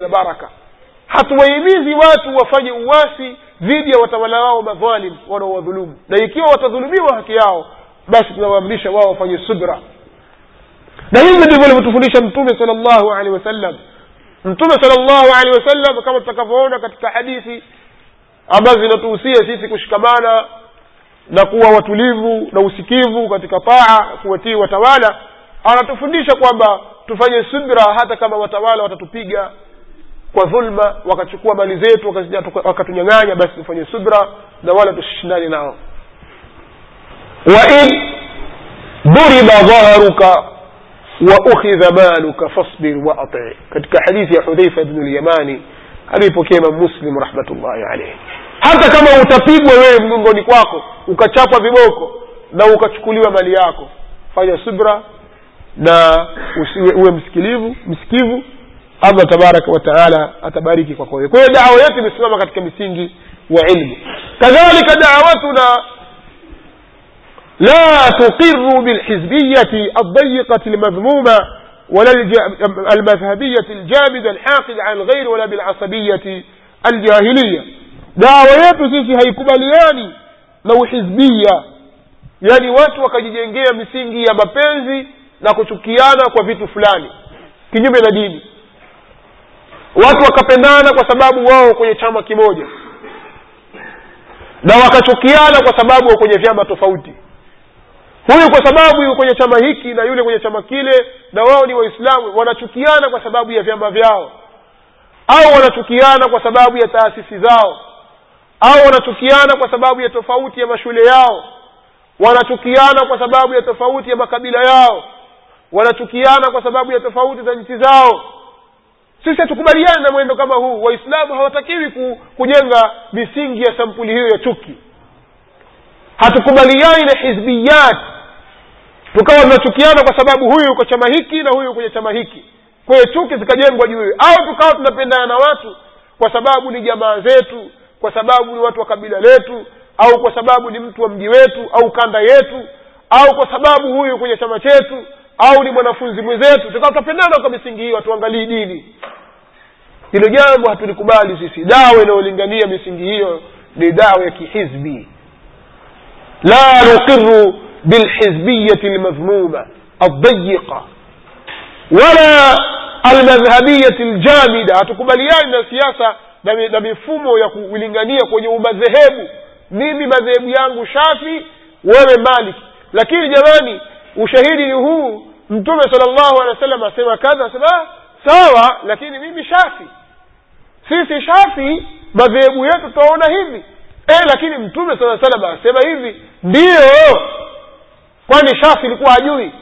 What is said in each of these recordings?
na baraka. Hatuwahimizi watu wafanye uwasi dhidi ya watawala wao madhalim wanaowadhulumu. Na ikiwa watadhulumiwa haki yao basi tunawaamrisha wao wafanye subra. Na hivi ndivyo alivyotufundisha mtume sal llahu alehi wasallam. Mtume sal llahu alehi wasallam kama tutakavyoona katika hadithi ambazo zinatuhusia sisi kushikamana na kuwa watulivu na usikivu katika taa kuwatii watawala anatufundisha kwamba tufanye subra hata kama watawala watatupiga kwa dhulma wakachukua mali zetu wakatunyang'anya basi tufanye subra na wala tushindane nao. Wain duriba dhaharuka waukhidha maluka fasbir wa ati. Katika hadithi ya hudhaifa bnu lyamani aliyepokea imam muslim rahmatullahi alaihi hata kama utapigwa wewe mgongoni kwako ukachapwa viboko na ukachukuliwa mali yako fanya subra na uwe msikilivu msikivu allah tabaraka wataala atabariki kwako wewe kwa hiyo dawa yetu imesimama katika misingi wa ilmu kadhalika dawatuna لا تقر بالحزبية الضيقة المذمومة ولا المذهبية الجامدة الحاقد عن الغير ولا بالعصبية الجاهلية dawa yetu sisi haikubaliani na uhizbia yaani watu wakajijengea misingi ya mapenzi na kuchukiana kwa vitu fulani kinyume na dini watu wakapendana kwa sababu wao kwenye chama kimoja. Na wakachukiana kwa sababu wa kwenye vyama tofauti. Huyu kwa sababu yuko kwenye chama hiki na yule kwenye chama kile na wao ni waislamu wanachukiana kwa sababu ya vyama vyao. Au wanachukiana kwa sababu ya taasisi zao. Au wanachukiana kwa sababu ya tofauti ya mashule yao. Wanachukiana kwa sababu ya tofauti ya makabila yao. Wanachukiana kwa sababu ya tofauti za nchi zao sisi hatukubaliani na mwendo kama huu. Waislamu hawatakiwi ku, kujenga misingi ya sampuli hiyo ya chuki. Hatukubaliani na hizbiyat. Tukawa tunachukiana kwa sababu huyu yuko chama hiki na huyu kwenye chama hiki. Kwa chuki zikajengwa juu au tukawa tunapendana na watu kwa sababu ni jamaa zetu kwa sababu ni watu wa kabila letu au kwa sababu ni mtu wa mji wetu au kanda yetu au kwa sababu huyu kwenye chama chetu au ni mwanafunzi mwenzetu. Tukawa tunapendana kwa misingi hiyo hatuangalii dini hilo jambo hatulikubali sisi. Dawa inayolingania misingi hiyo ni dawa ya kihizbi. La nuqiru bilhizbiyati lmadhmuma aldayiqa wala almadhhabiyati ljamida hatukubaliani na siasa na mifumo ya kulingania kwenye umadhehebu. Mimi madhehebu yangu shafi wewe malik lakini jamani ushahidi ni huu. Mtume sala llahu alehi wa sallam asema kadha asema sawa lakini mimi shafi. Sisi shafi madhehebu yetu twaona hivi. E, lakini mtume saa salam asema hivi ndiyo kwani shafi ilikuwa hajui?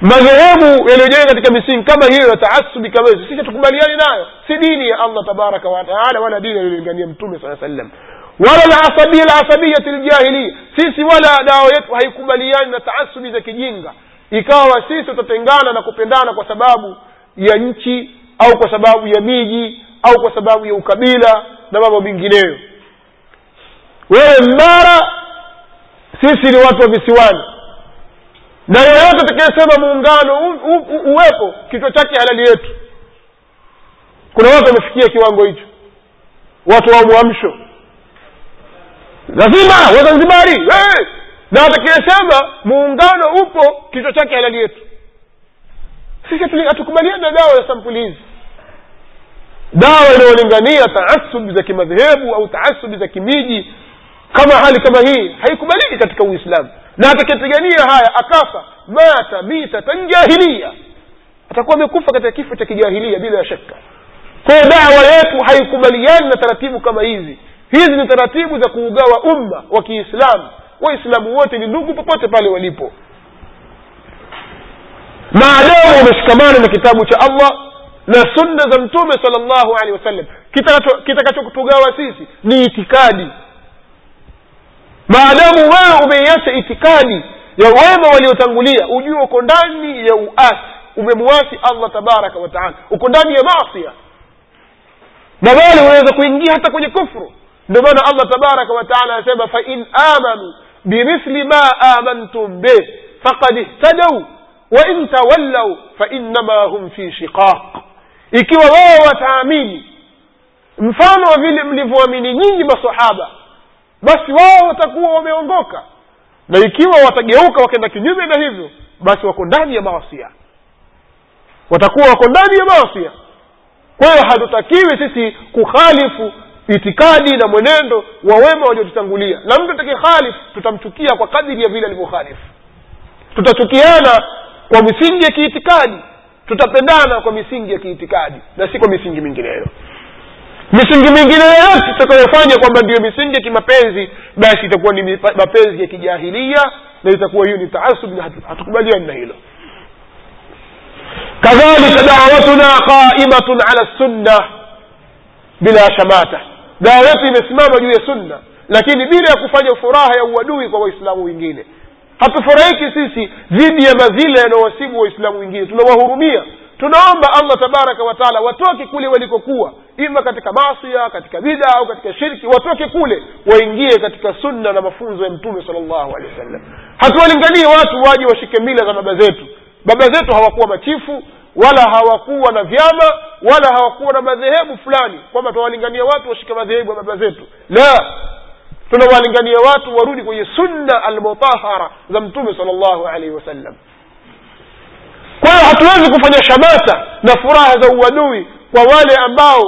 Madhehebu yaliyojenga katika misingi kama hiyo ya taasubi kama hizo sisi hatukubaliani nayo. Si dini ya allah tabaraka wataala wala dini aliyolingania mtume saa sallam wala lasabia lasabiyati ljahilia sisi wala dawa yetu haikubaliani na taasubi za kijinga ikawa sisi tutatengana na kupendana kwa sababu ya nchi au kwa sababu ya miji au kwa sababu ya ukabila na mambo mengineyo. Wewe mbara sisi ni watu wa visiwani. Na yeyote atakayesema muungano uwepo kichwa chake halali yetu. Kuna watu wamefikia kiwango hicho. Watu wa mwamsho lazima wazanzibari hey! Na atakayesema muungano upo kichwa chake halali yetu. Sisi hatukubaliani na dawa ya sampuli hizi. Dawa inayolingania taasubi za kimadhehebu au taasubi za kimiji kama hali kama hii haikubaliki katika uislamu. Na atakayepigania haya akafa mata mitatan jahilia atakuwa amekufa katika kifo cha kijahilia bila ya shaka kwayo dawa yetu haikubaliani na taratibu kama hizi. Hizi ni taratibu za kuugawa umma wa kiislamu waislamu wote ni ndugu popote pale walipo. Maadamu umeshikamana na kitabu cha allah na sunna za mtume sal llahu alehi wasallam kitakachokutugawa sisi ni itikadi. Maadamu wewe umeiacha itikadi ya wema waliotangulia ujue uko ndani ya uasi umemwasi allah tabaraka wataala uko ndani ya masia na wale unaweza kuingia hata kwenye kufru. Ndio maana allah tabaraka wataala anasema fain amanu bimithli ma amantum bih faqad ihtadau wain tawallau fainama hum fi shiqaq ikiwa wao wataamini mfano wa vile mlivyoamini nyinyi masahaba basi wao watakuwa wameongoka na ikiwa watageuka wakaenda kinyume na hivyo basi wako ndani ya maasia watakuwa wako ndani ya maasia kwa hiyo hatutakiwi sisi kukhalifu itikadi na mwenendo wa wema waliotutangulia. Na mtu atakihalifu tutamchukia kwa kadiri ya vile alivyokhalifu tutachukiana kwa misingi ya kiitikadi. Tutapendana kwa misingi ya kiitikadi na si kwa misingi mingineyo misingi mingine yoyote tutakayofanya kwamba ndiyo misingi ya kimapenzi basi itakuwa ni mapenzi ya kijahilia na itakuwa hiyo ni taasub na hatukubaliani na hilo. Kadhalika dawatuna qaimatun ala sunna bila shamata dawa yetu imesimama juu ya sunna lakini bila ya kufanya furaha ya uadui kwa waislamu wengine. Hatufurahiki sisi dhidi ya madhila yanayowasibu waislamu wengine. Tunawahurumia. Tunaomba allah tabaraka wataala watoke kule walikokuwa. Ima katika masia katika bida au katika shirki watoke kule. Waingie katika sunna na mafunzo ya mtume sal llahu alehi wasallam hatuwalinganie watu waje washike mila za baba zetu. Baba zetu hawakuwa machifu wala hawakuwa na vyama wala hawakuwa na madhehebu fulani kwamba tunawalingania watu washike madhehebu ya baba zetu la tunawalingania watu warudi kwenye sunna almutahara za mtume sal llahu alaihi wasallam kwa hiyo hatuwezi kufanya shamata na furaha za uadui kwa wale ambao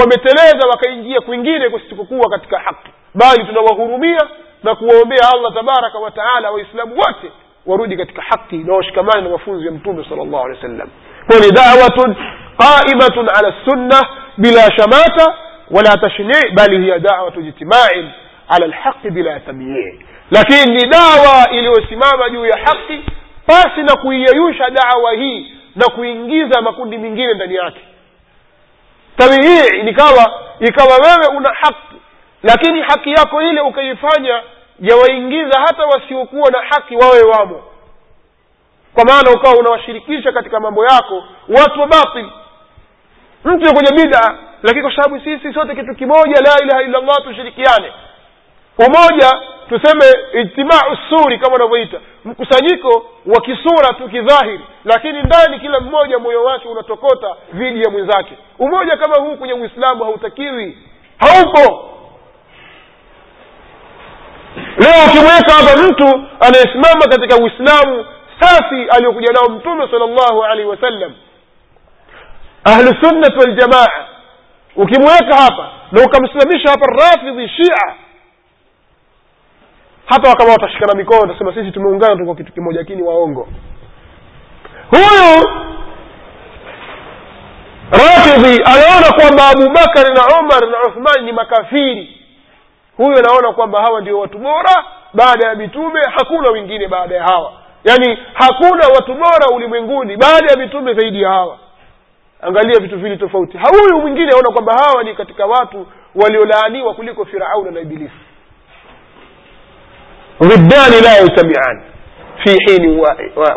wameteleza wakaingia kwingine kusikokuwa katika haki bali tunawahurumia na kuwaombea allah tabaraka wataala waislamu wote warudi katika haki na washikamane na mafunzo ya mtume sal llahu alehi wa sallam kwa ni dawatun qaimatun ala sunna bila shamata wala tashnii bali hiya dawatu ijtimain ala lhaqi bila tamyii lakini ni dawa iliyosimama juu ya haki pasi na kuiyeyusha dawa hii na kuingiza makundi mengine ndani yake. Tamyii nikawa ikawa wewe una haki lakini haki yako ile ukaifanya yawaingiza hata wasiokuwa na haki wawe wamo kwa maana ukawa unawashirikisha katika mambo yako watu wa batil. Mtu kwenye bida lakini kwa sababu sisi sote kitu kimoja la ilaha illallah tushirikiane. Umoja tuseme ijtimau suri kama unavyoita. Mkusanyiko wa kisura tu kidhahiri. Lakini ndani kila mmoja moyo wake unatokota dhidi ya mwenzake. Umoja kama huu kwenye uislamu hautakiwi. Haupo! Leo ukimweka hapa mtu anayesimama katika uislamu safi aliyokuja nao mtume sal llahu alaihi wasallam. Ahlusunnati waljamaa ukimweka hapa na ukamsimamisha hapa rafidhi shia hata kama watashikana mikono watasema sisi tumeungana tuko kitu kimoja lakini waongo. Huyu rafidhi anaona kwamba abubakari na umar na uthmani ni makafiri. Huyu anaona kwamba hawa ndio watu bora baada ya mitume hakuna wengine baada ya hawa yaani hakuna watu bora ulimwenguni baada ya mitume zaidi ya hawa angalia vitu vili tofauti huyu mwingine aona kwamba hawa ni katika watu waliolaaniwa kuliko firauna na ibilisi ضدان لا يجتمعان في حين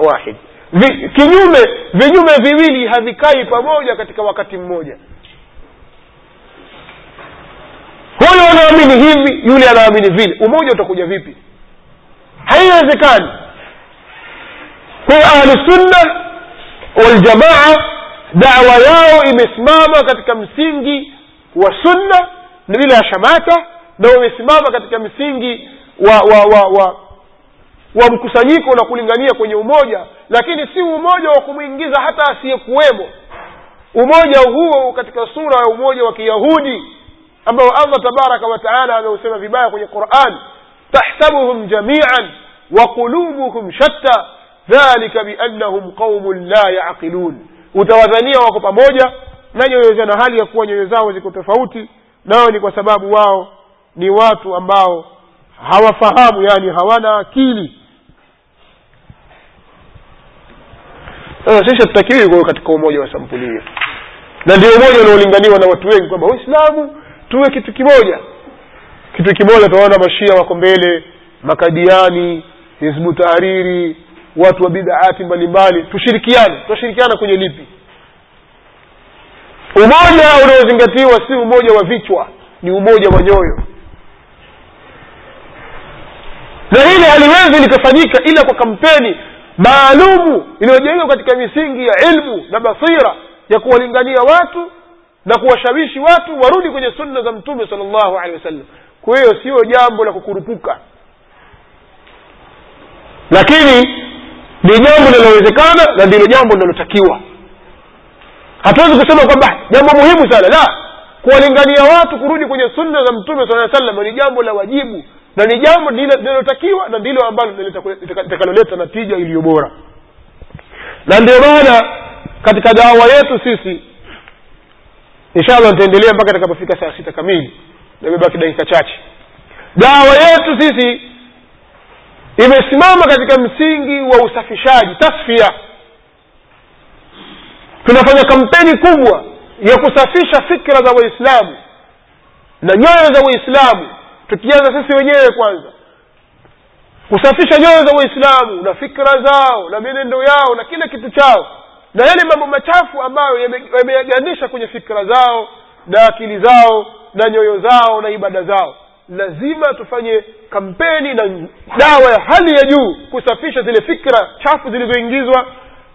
واحد Vi, kinyume vinyume viwili havikai pamoja katika wakati mmoja huyu anaamini hivi yule anaamini vile umoja utakuja vipi haiwezekani kwa hiyo ahlusunna waljamaa dawa yao imesimama katika msingi wa sunna na bila ya shamata na wamesimama katika msingi wa wa wa wa wa mkusanyiko na kulingania kwenye umoja lakini si umoja wa kumwingiza hata asiyekuwemo. Umoja huo katika sura ya umoja wa kiyahudi ambao allah tabaraka wataala ameusema vibaya kwenye quran tahsabuhum jamian wa qulubuhum shatta dhalika biannahum qaumun la yaqilun. Utawadhania wako pamoja na nyoyo na hali ya kuwa nyoyo zao ziko tofauti nao ni kwa sababu wao ni watu ambao hawafahamu yani hawana akili. Sasa sisi hatutakiwi kuwa katika umoja wa sampuli hiyo. Na ndio umoja unaolinganiwa na watu wengi kwamba waislamu tuwe kitu kimoja. Kitu kimoja tunaona mashia wako mbele makadiani hizbu tahariri watu wa bidaati mbalimbali tushirikiane tunashirikiana kwenye lipi? Umoja unaozingatiwa si umoja wa vichwa ni umoja wa nyoyo. Na hili haliwezi likafanyika ila kwa kampeni maalumu iliyojengwa katika misingi ya ilmu na basira ya kuwalingania watu na kuwashawishi watu warudi kwenye sunna za mtume sal llahu alehi wasallam. Kwa hiyo sio jambo la kukurupuka. Lakini ni jambo linalowezekana na ndilo jambo linalotakiwa. Hatuwezi kusema kwamba jambo muhimu sana. La kuwalingania watu kurudi kwenye sunna za mtume saa sallam ni jambo la wajibu na ni jambo linalotakiwa na ndilo ambalo litakaloleta natija iliyo bora. Na ndio maana katika dawa yetu sisi inshallah nitaendelea mpaka itakapofika saa sita kamili. Nimebaki dakika chache. Dawa yetu sisi imesimama katika msingi wa usafishaji tasfia tunafanya kampeni kubwa ya kusafisha fikra za waislamu na nyoyo za waislamu tukianza sisi wenyewe kwanza. Kusafisha nyoyo za waislamu na fikra zao na mienendo yao na kila kitu chao na yale mambo machafu ambayo yameyaganisha kwenye fikra zao na akili zao na nyoyo zao na ibada zao lazima tufanye kampeni na dawa ya hali ya juu kusafisha zile fikra chafu zilizoingizwa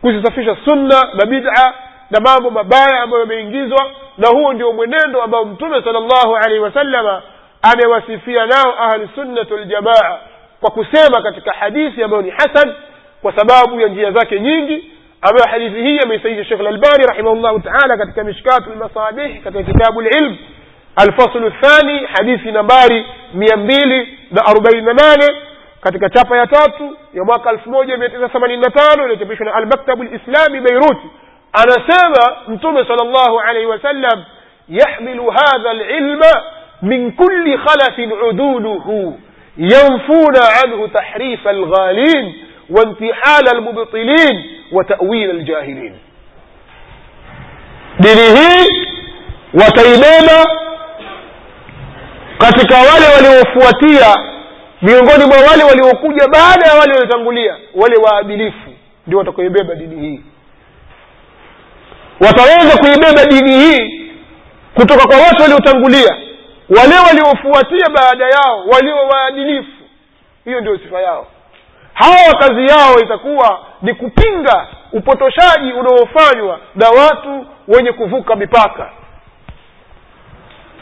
kuzisafisha sunna na bid'a na mambo mabaya ambayo yameingizwa na huo ndio mwenendo ambao mtume sala llahu alaihi wasallama amewasifia nao ahlusunnati waljamaa kwa kusema katika hadithi ambayo ni hasan kwa sababu ya njia zake nyingi ambayo hadithi hii ameisaisha shekh lalbani rahimahullahu taala katika mishkatu lmasabih katika kitabu lilm الفصل الثاني حديث nambari 248 katika chapa ya tatu ya mwaka 1985 iliyochapishwa na al-Maktab al-Islami Beirut anasema mtume sallallahu alayhi wasallam yahmilu hadha al-ilma min kulli khalafin uduluhu yanfuna anhu tahrif al-ghalin wa intihal al-mubtilin wa ta'wil al-jahilin dini hii wataibeba katika wale waliofuatia miongoni mwa wale waliokuja baada ya wale waliotangulia wale waadilifu ndio watakaoibeba dini hii. Wataweza kuibeba dini hii kutoka kwa watu waliotangulia wale waliofuatia baada yao walio waadilifu. Hiyo ndio sifa yao. Hawa kazi yao itakuwa ni kupinga upotoshaji unaofanywa na watu wenye kuvuka mipaka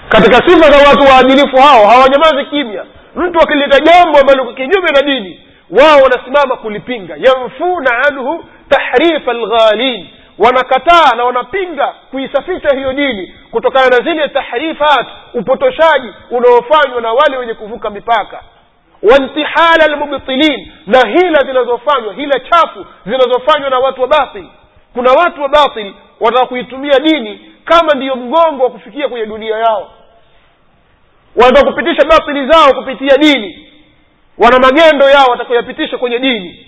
katika sifa za watu waadilifu hao hawanyamazi kimya. Mtu akileta jambo ambalo kinyume na dini wao wanasimama kulipinga. Yamfuna anhu tahrifa lghalin wanakataa na wanapinga kuisafisha hiyo dini kutokana na zile tahrifat upotoshaji unaofanywa na wale wenye kuvuka mipaka. Wantihala lmubtilin na hila zinazofanywa hila chafu zinazofanywa na watu wa batil. Kuna watu wa batil wanataka kuitumia dini kama ndiyo mgongo wa kufikia kwenye dunia yao wanataka kupitisha batili zao kupitia dini. Wana magendo yao watakaoyapitisha kwenye dini.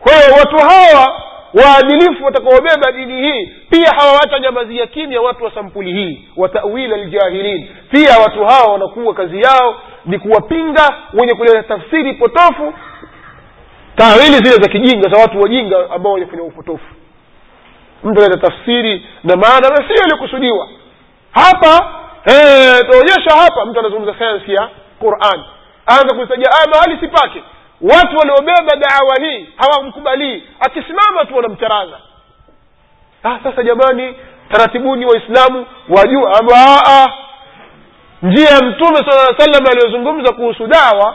Kwa watu hawa waadilifu watakaobeba dini hii pia hawawatanyamazia kimya watu wa sampuli hii watawila ljahilin pia watu hawa wanakuwa kazi yao ni kuwapinga wenye kuleta tafsiri potofu tawili zile za kijinga za watu wajinga ambao wenye kufanya upotofu. Mtu analeta tafsiri na maana na sio iliokusudiwa hapa tuonyesha hapa mtu anazungumza sayansi ya quran. Aanza kuitaja aya mahali sipake watu waliobeba dawa hii hawamkubalii. Akisimama tu wanamcharaza ah, sasa jamani taratibuni waislamu wajua amba njia ya mtume sala aa salam aliyozungumza kuhusu dawa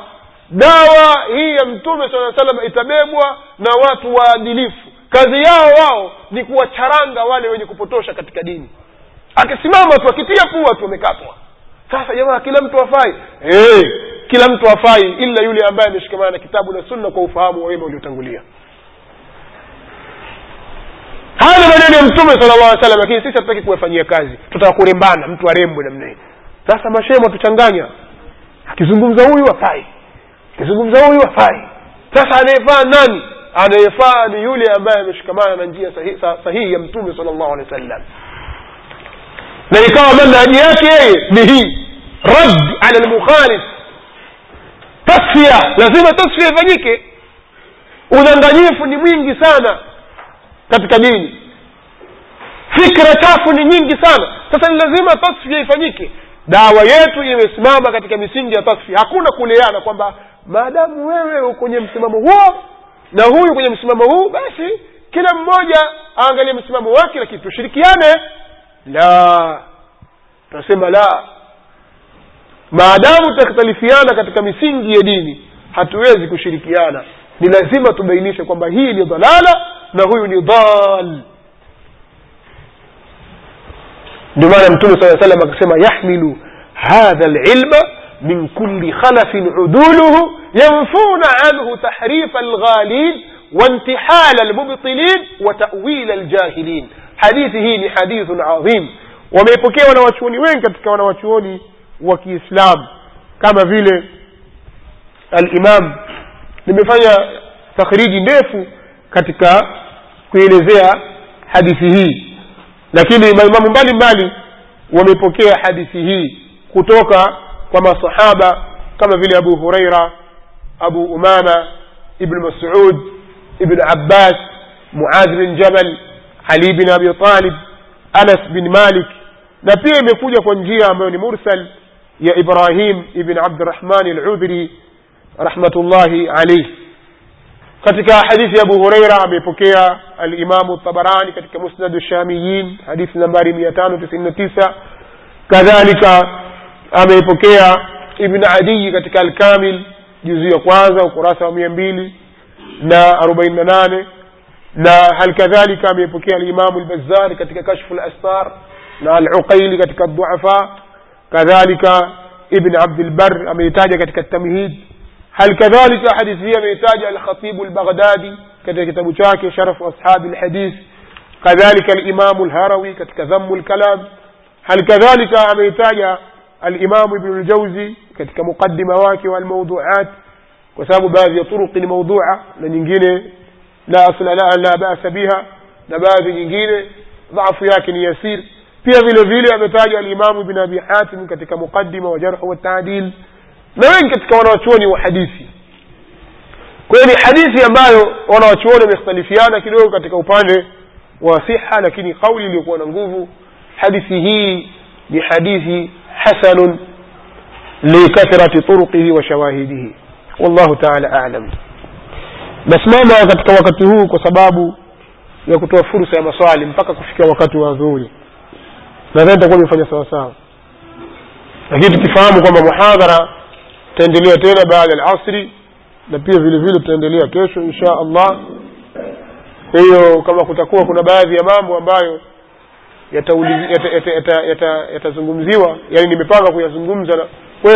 dawa hii ya mtume sala salam itabebwa na watu waadilifu. Kazi yao wao ni kuwacharanga wale wenye kupotosha katika dini akisimama tu akitia pua tu amekatwa. Sasa jamaa kila mtu afai. Hey, kila mtu afai ila yule ambaye ameshikamana na kitabu na sunna kwa ufahamu wa wema uliotangulia. Haya maneno ya mtume sala llah salam lakini sisi hatutaki kuyafanyia kazi. Tutaka kurembana mtu arembwe namna sasa mashemu atuchanganya. Akizungumza huyu afai. Akizungumza huyu afai. Sasa anayefaa nani? Anayefaa ni yule ambaye ameshikamana na njia sahihi, sahi ya mtume sala llahu alehi wa sallam na ikawa manhaji yake yeye ni hii. Rad ala lmukhalif tasfia lazima tasfia ifanyike. Udanganyifu ni mwingi sana katika dini. Fikra chafu ni nyingi sana. Sasa ni lazima tasfia ifanyike. Dawa yetu imesimama katika misingi ya tasfia hakuna kuleana kwamba maadamu wewe kwenye msimamo huo na huyu kwenye msimamo huu basi kila mmoja aangalie msimamo wake lakini tushirikiane la tunasema la maadamu tutakhtalifiana katika misingi ya dini hatuwezi kushirikiana ni lazima tubainishe kwamba hii ni dhalala na huyu ni dhal ndio maana mtume saa salam akasema yahmilu hadha lilma min kuli khalafin uduluhu yanfuna anhu tahrifa alghalin وانتحال المبطلين وتأويل الجاهلين hadithi hii ni hadithun adhim. Wameipokea wanawachuoni wengi katika wanawachuoni wa kiislam kama vile alimam. Nimefanya takhriji ndefu katika kuelezea hadithi hii. Lakini maimamu mbalimbali wamepokea hadithi hii kutoka kwa masahaba kama vile abu huraira abu umama ibn masud ibn abbas muadh bin jabal ali bin abi talib anas bin malik na pia imekuja kwa njia ambayo ni mursal ya ibrahim ibn abdirahmani aludhri rahmatullahi alaih katika hadithi ya abu hureira ameipokea alimamu tabarani katika musnadu shamiyin hadithi nambari mia tano tisini na tisa kadhalika ameipokea ibn adiyi katika alkamil juzu ya kwanza ukurasa wa mia mbili na arobaini na nane na hal kadhalika ameipokea alimamu lbazari katika kashfu lastar na aluqaili katika duafa kadhalika ibn abdilbar ameitaja katika tamhid hal kadhalika hadithi hii ameitaja alkhatibu lbaghdadi katika kitabu chake sharafu ashabi lhadith kadhalika alimamu lharawi katika dhamu lkalam hal kadhalika ameitaja alimamu ibnu ljauzi katika muqadima wake walmauduat kwa sababu baadhi ya la asla la, la basa biha na baadhi nyingine dhafu yake ni yasir pia vile vile ametaja alimamu ibn abi hatim katika muqadima wa jarhu wataadil na wengi katika wanawachuoni wa hadithi kwa hiyo ni hadithi ambayo wanawachuoni wamekhtalifiana kidogo katika upande wa siha lakini kauli iliyokuwa na nguvu hadithi hii ni hadithi hasanun turuqihi wa shawahidihi wallahu taala alam nasimama katika wakati huu kwa sababu ya kutoa fursa ya maswali mpaka kufikia wakati wa dhuhuri nadhani takuwa imefanya sawasawa lakini tukifahamu kwamba muhadhara tutaendelea tena baada ya alasri na pia vile vile tutaendelea kesho insha allah. Kwa hiyo kama kutakuwa kuna baadhi ya mambo ambayo yatazungumziwa yata, yata, yata, yata yani nimepanga kuyazungumza